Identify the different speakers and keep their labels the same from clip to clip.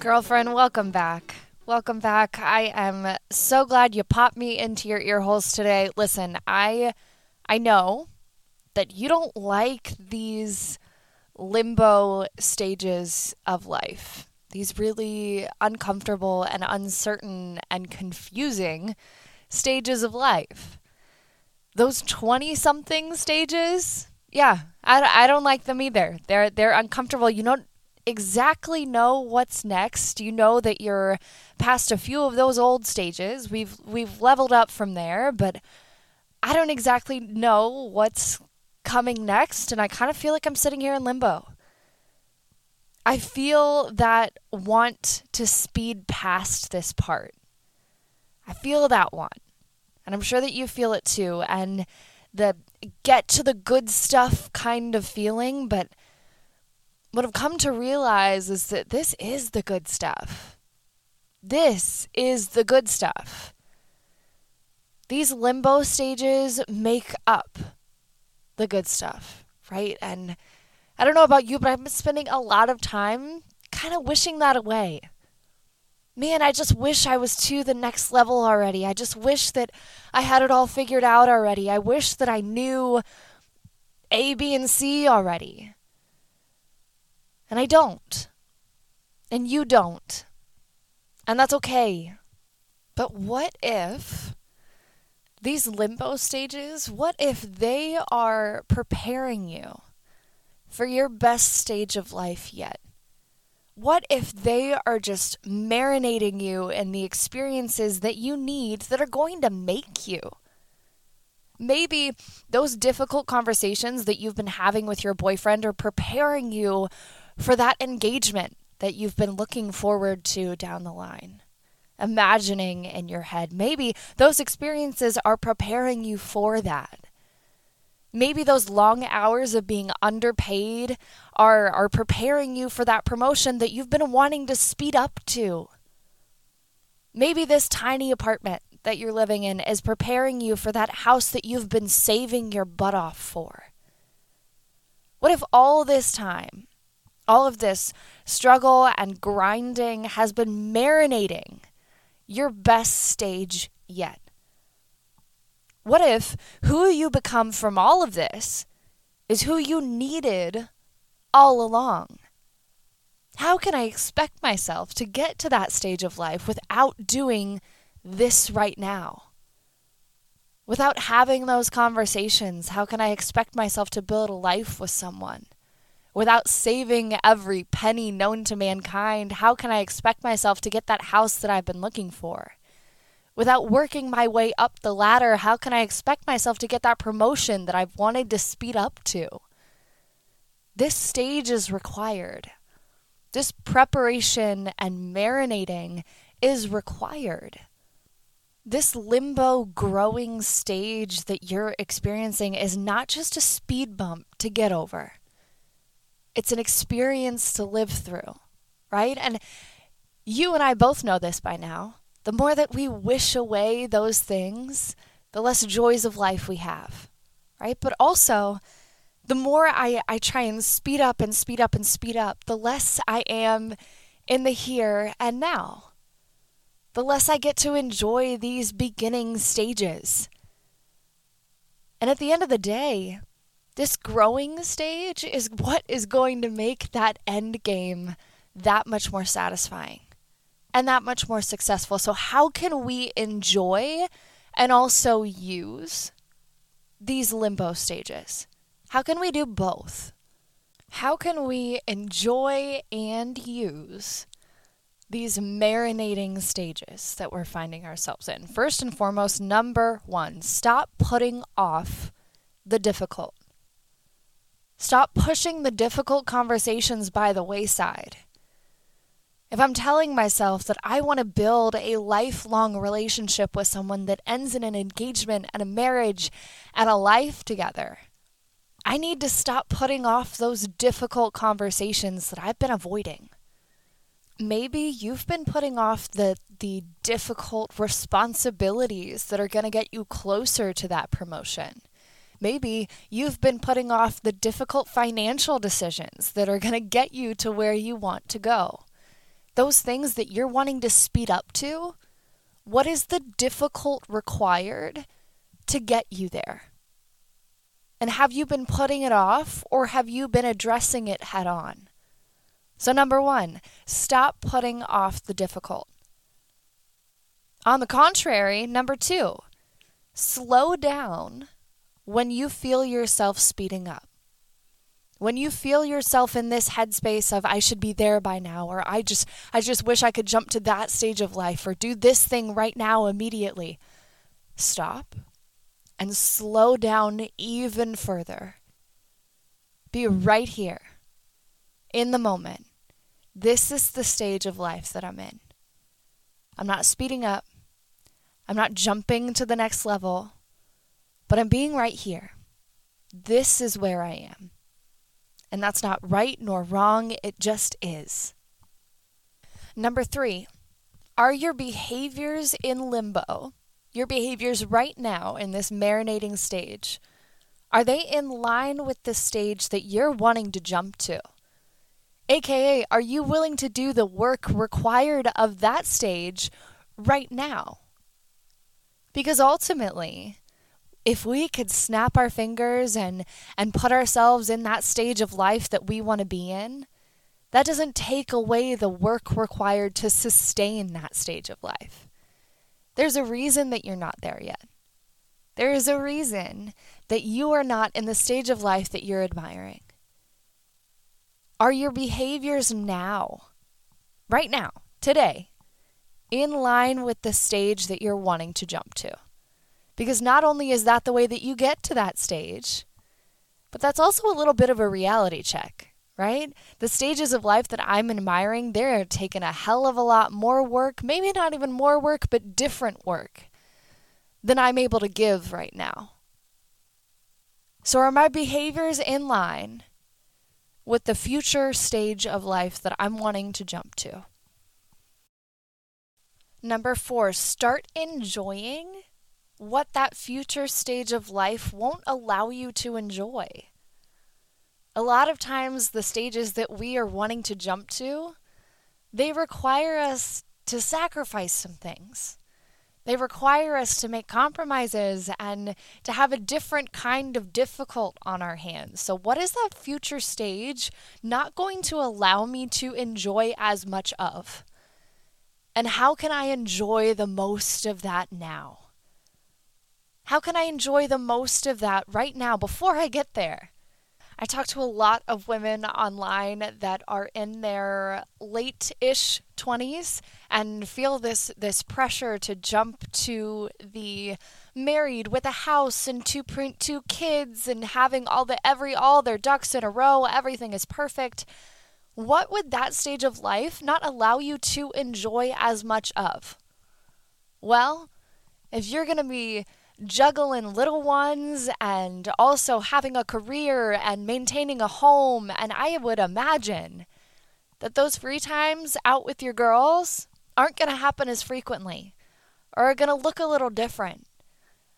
Speaker 1: Girlfriend, welcome back. Welcome back. I am so glad you popped me into your ear holes today. Listen, I I know that you don't like these limbo stages of life. These really uncomfortable and uncertain and confusing stages of life. Those 20 something stages, yeah, I, I don't like them either. They're they're uncomfortable. You don't exactly know what's next. You know that you're past a few of those old stages. We've we've leveled up from there, but I don't exactly know what's coming next and I kind of feel like I'm sitting here in limbo. I feel that want to speed past this part. I feel that want. And I'm sure that you feel it too and the get to the good stuff kind of feeling, but what I've come to realize is that this is the good stuff. This is the good stuff. These limbo stages make up the good stuff, right? And I don't know about you, but I've been spending a lot of time kind of wishing that away. Man, I just wish I was to the next level already. I just wish that I had it all figured out already. I wish that I knew A, B, and C already. And I don't. And you don't. And that's okay. But what if these limbo stages, what if they are preparing you for your best stage of life yet? What if they are just marinating you in the experiences that you need that are going to make you? Maybe those difficult conversations that you've been having with your boyfriend are preparing you for that engagement that you've been looking forward to down the line. Imagining in your head. Maybe those experiences are preparing you for that. Maybe those long hours of being underpaid are, are preparing you for that promotion that you've been wanting to speed up to. Maybe this tiny apartment that you're living in is preparing you for that house that you've been saving your butt off for. What if all this time all of this struggle and grinding has been marinating your best stage yet. What if who you become from all of this is who you needed all along? How can I expect myself to get to that stage of life without doing this right now? Without having those conversations, how can I expect myself to build a life with someone? Without saving every penny known to mankind, how can I expect myself to get that house that I've been looking for? Without working my way up the ladder, how can I expect myself to get that promotion that I've wanted to speed up to? This stage is required. This preparation and marinating is required. This limbo growing stage that you're experiencing is not just a speed bump to get over it's an experience to live through, right? And you and I both know this by now. The more that we wish away those things, the less joys of life we have, right? But also, the more I, I try and speed up and speed up and speed up, the less I am in the here and now. The less I get to enjoy these beginning stages. And at the end of the day, this growing stage is what is going to make that end game that much more satisfying and that much more successful. So, how can we enjoy and also use these limbo stages? How can we do both? How can we enjoy and use these marinating stages that we're finding ourselves in. First and foremost, number one, stop putting off the difficult. Stop pushing the difficult conversations by the wayside. If I'm telling myself that I want to build a lifelong relationship with someone that ends in an engagement and a marriage and a life together, I need to stop putting off those difficult conversations that I've been avoiding maybe you've been putting off the the difficult responsibilities that are going to get you closer to that promotion. Maybe you've been putting off the difficult financial decisions that are going to get you to where you want to go. Those things that you're wanting to speed up to, what is the difficult required to get you there? And have you been putting it off or have you been addressing it head on? So, number one, stop putting off the difficult. On the contrary, number two, slow down when you feel yourself speeding up. When you feel yourself in this headspace of I should be there by now or I just I just wish I could jump to that stage of life or do this thing right now immediately. Stop and slow down even further. Be right here in the moment this is the stage of life that I'm in. I'm not speeding up. I'm not jumping to the next level, but I'm being right here. This is where I am. And that's not right nor wrong, it just is. Number three, are your behaviors in limbo, your behaviors right now in this marinating stage, are they in line with the stage that you're wanting to jump to? AKA, are you willing to do the work required of that stage right now? Because ultimately, if we could snap our fingers and, and put ourselves in that stage of life that we want to be in, that doesn't take away the work required to sustain that stage of life. There's a reason that you're not there yet. There is a reason that you are not in the stage of life that you're admiring. Are your behaviors now, right now, today, in line with the stage that you're wanting to jump to? Because not only is that the way that you get to that stage, but that's also a little bit of a reality check, right? The stages of life that I'm admiring, they're taking a hell of a lot more work, maybe not even more work, but different work than I'm able to give right now. So, are my behaviors in line with the future stage of life that I'm wanting to jump to. Number four, start enjoying what that future stage of life won't allow you to enjoy. A lot of times, the stages that we are wanting to jump to, they require us to sacrifice some things. They require us to make compromises and to have a different kind of difficult on our hands. So, what is that future stage not going to allow me to enjoy as much of? And how can I enjoy the most of that now? How can I enjoy the most of that right now before I get there? I talk to a lot of women online that are in their late ish 20s and feel this, this pressure to jump to the married with a house and two, two kids and having all the every all their ducks in a row everything is perfect what would that stage of life not allow you to enjoy as much of well if you're going to be juggling little ones and also having a career and maintaining a home. And I would imagine that those free times out with your girls aren't going to happen as frequently or are going to look a little different.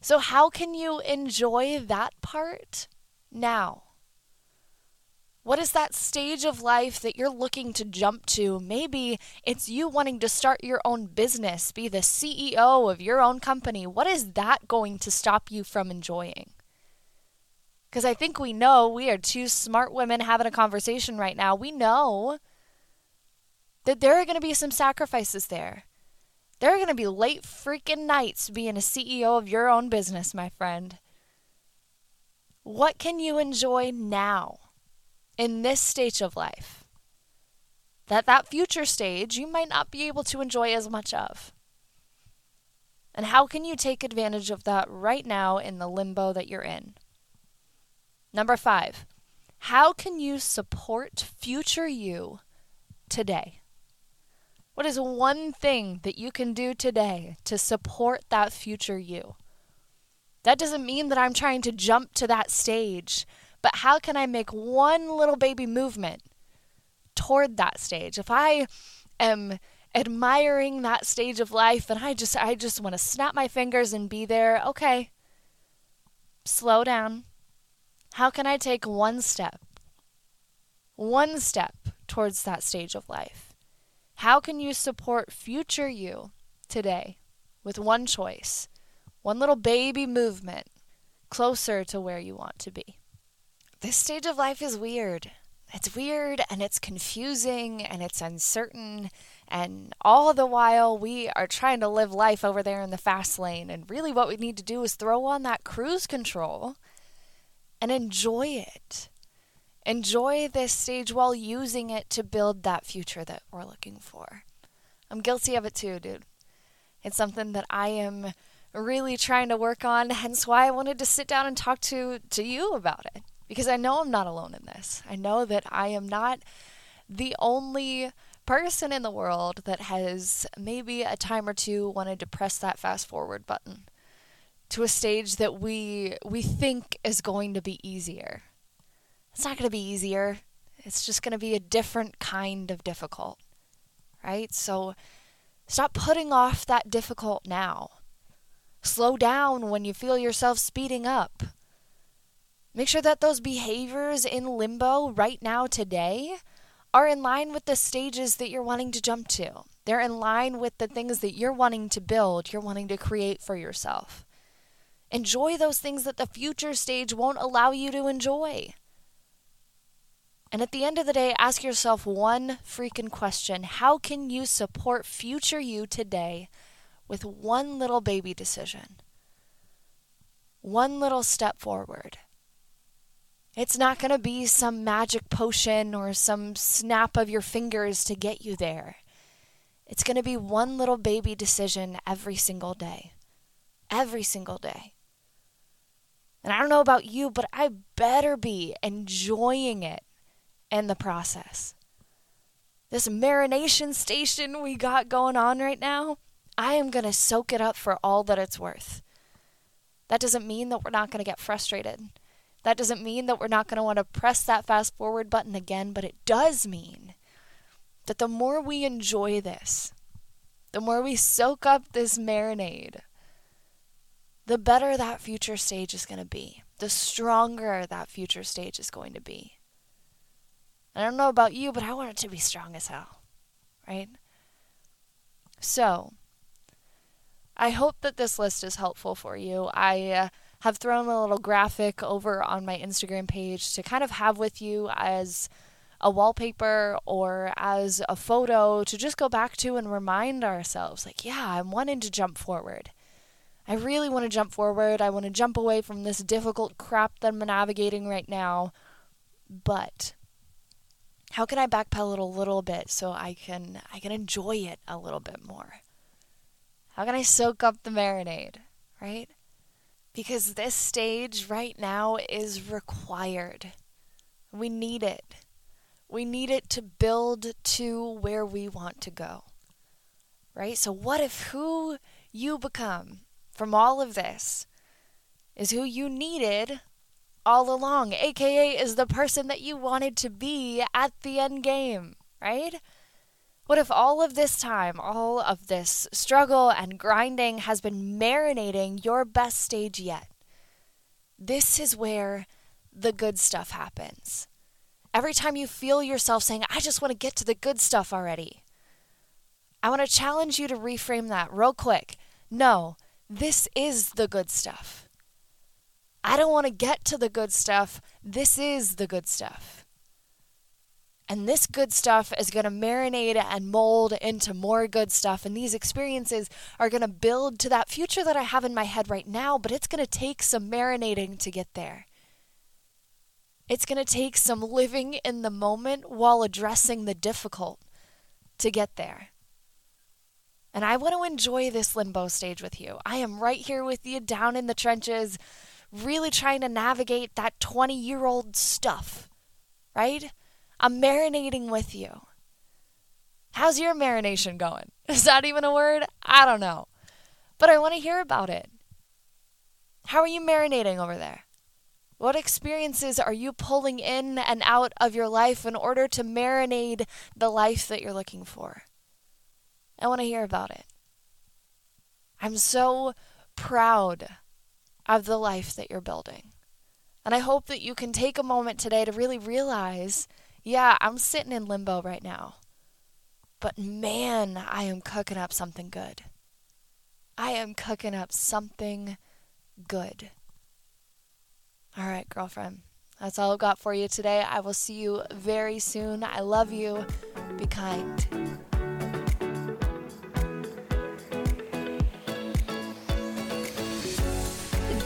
Speaker 1: So, how can you enjoy that part now? What is that stage of life that you're looking to jump to? Maybe it's you wanting to start your own business, be the CEO of your own company. What is that going to stop you from enjoying? Because I think we know we are two smart women having a conversation right now. We know that there are going to be some sacrifices there. There are going to be late freaking nights being a CEO of your own business, my friend. What can you enjoy now? In this stage of life that that future stage you might not be able to enjoy as much of. And how can you take advantage of that right now in the limbo that you're in? Number five, how can you support future you today? What is one thing that you can do today to support that future you? That doesn't mean that I'm trying to jump to that stage, but how can I make one little baby movement toward that stage? If I am admiring that stage of life and I just I just want to snap my fingers and be there. Okay. Slow down. How can I take one step? One step towards that stage of life. How can you support future you today with one choice? One little baby movement closer to where you want to be. This stage of life is weird. It's weird and it's confusing and it's uncertain and all the while, we are trying to live life over there in the fast lane. And really, what we need to do is throw on that cruise control and enjoy it. Enjoy this stage while using it to build that future that we're looking for. I'm guilty of it too, dude. It's something that I am really trying to work on, hence why I wanted to sit down and talk to, to you about it. Because I know I'm not alone in this. I know that I am not the only person in the world that has maybe a time or two wanted to press that fast forward button to a stage that we we think is going to be easier. It's not going to be easier. It's just going to be a different kind of difficult. Right? So stop putting off that difficult now. Slow down when you feel yourself speeding up. Make sure that those behaviors in limbo right now today are in line with the stages that you're wanting to jump to. They're in line with the things that you're wanting to build, you're wanting to create for yourself. Enjoy those things that the future stage won't allow you to enjoy. And at the end of the day, ask yourself one freaking question How can you support future you today with one little baby decision? One little step forward. It's not going to be some magic potion or some snap of your fingers to get you there. It's going to be one little baby decision every single day. Every single day. And I don't know about you, but I better be enjoying it in the process. This marination station we got going on right now, I am going to soak it up for all that it's worth. That doesn't mean that we're not going to get frustrated. That doesn't mean that we're not going to want to press that fast forward button again, but it does mean that the more we enjoy this, the more we soak up this marinade, the better that future stage is going to be, the stronger that future stage is going to be. I don't know about you, but I want it to be strong as hell, right? So, I hope that this list is helpful for you. I. Uh, have thrown a little graphic over on my Instagram page to kind of have with you as a wallpaper or as a photo to just go back to and remind ourselves like, yeah, I'm wanting to jump forward. I really want to jump forward. I want to jump away from this difficult crap that I'm navigating right now. But how can I backpedal a little bit so I can I can enjoy it a little bit more? How can I soak up the marinade, right? Because this stage right now is required. We need it. We need it to build to where we want to go. Right? So, what if who you become from all of this is who you needed all along, aka is the person that you wanted to be at the end game, right? What if all of this time, all of this struggle and grinding has been marinating your best stage yet? This is where the good stuff happens. Every time you feel yourself saying, I just want to get to the good stuff already, I want to challenge you to reframe that real quick. No, this is the good stuff. I don't want to get to the good stuff. This is the good stuff. And this good stuff is going to marinate and mold into more good stuff. And these experiences are going to build to that future that I have in my head right now, but it's going to take some marinating to get there. It's going to take some living in the moment while addressing the difficult to get there. And I want to enjoy this limbo stage with you. I am right here with you down in the trenches, really trying to navigate that 20 year old stuff, right? I'm marinating with you. How's your marination going? Is that even a word? I don't know. But I want to hear about it. How are you marinating over there? What experiences are you pulling in and out of your life in order to marinate the life that you're looking for? I want to hear about it. I'm so proud of the life that you're building. And I hope that you can take a moment today to really realize yeah, I'm sitting in limbo right now. But man, I am cooking up something good. I am cooking up something good. All right, girlfriend. That's all I've got for you today. I will see you very soon. I love you. Be kind.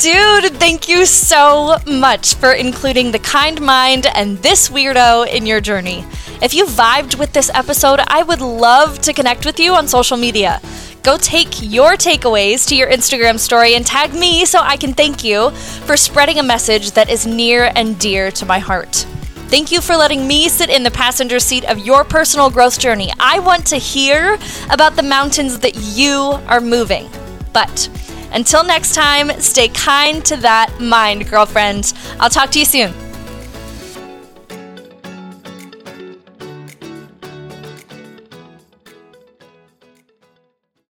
Speaker 1: Dude, thank you so much for including the kind mind and this weirdo in your journey. If you vibed with this episode, I would love to connect with you on social media. Go take your takeaways to your Instagram story and tag me so I can thank you for spreading a message that is near and dear to my heart. Thank you for letting me sit in the passenger seat of your personal growth journey. I want to hear about the mountains that you are moving. But until next time, stay kind to that mind, girlfriend. I'll talk to you soon.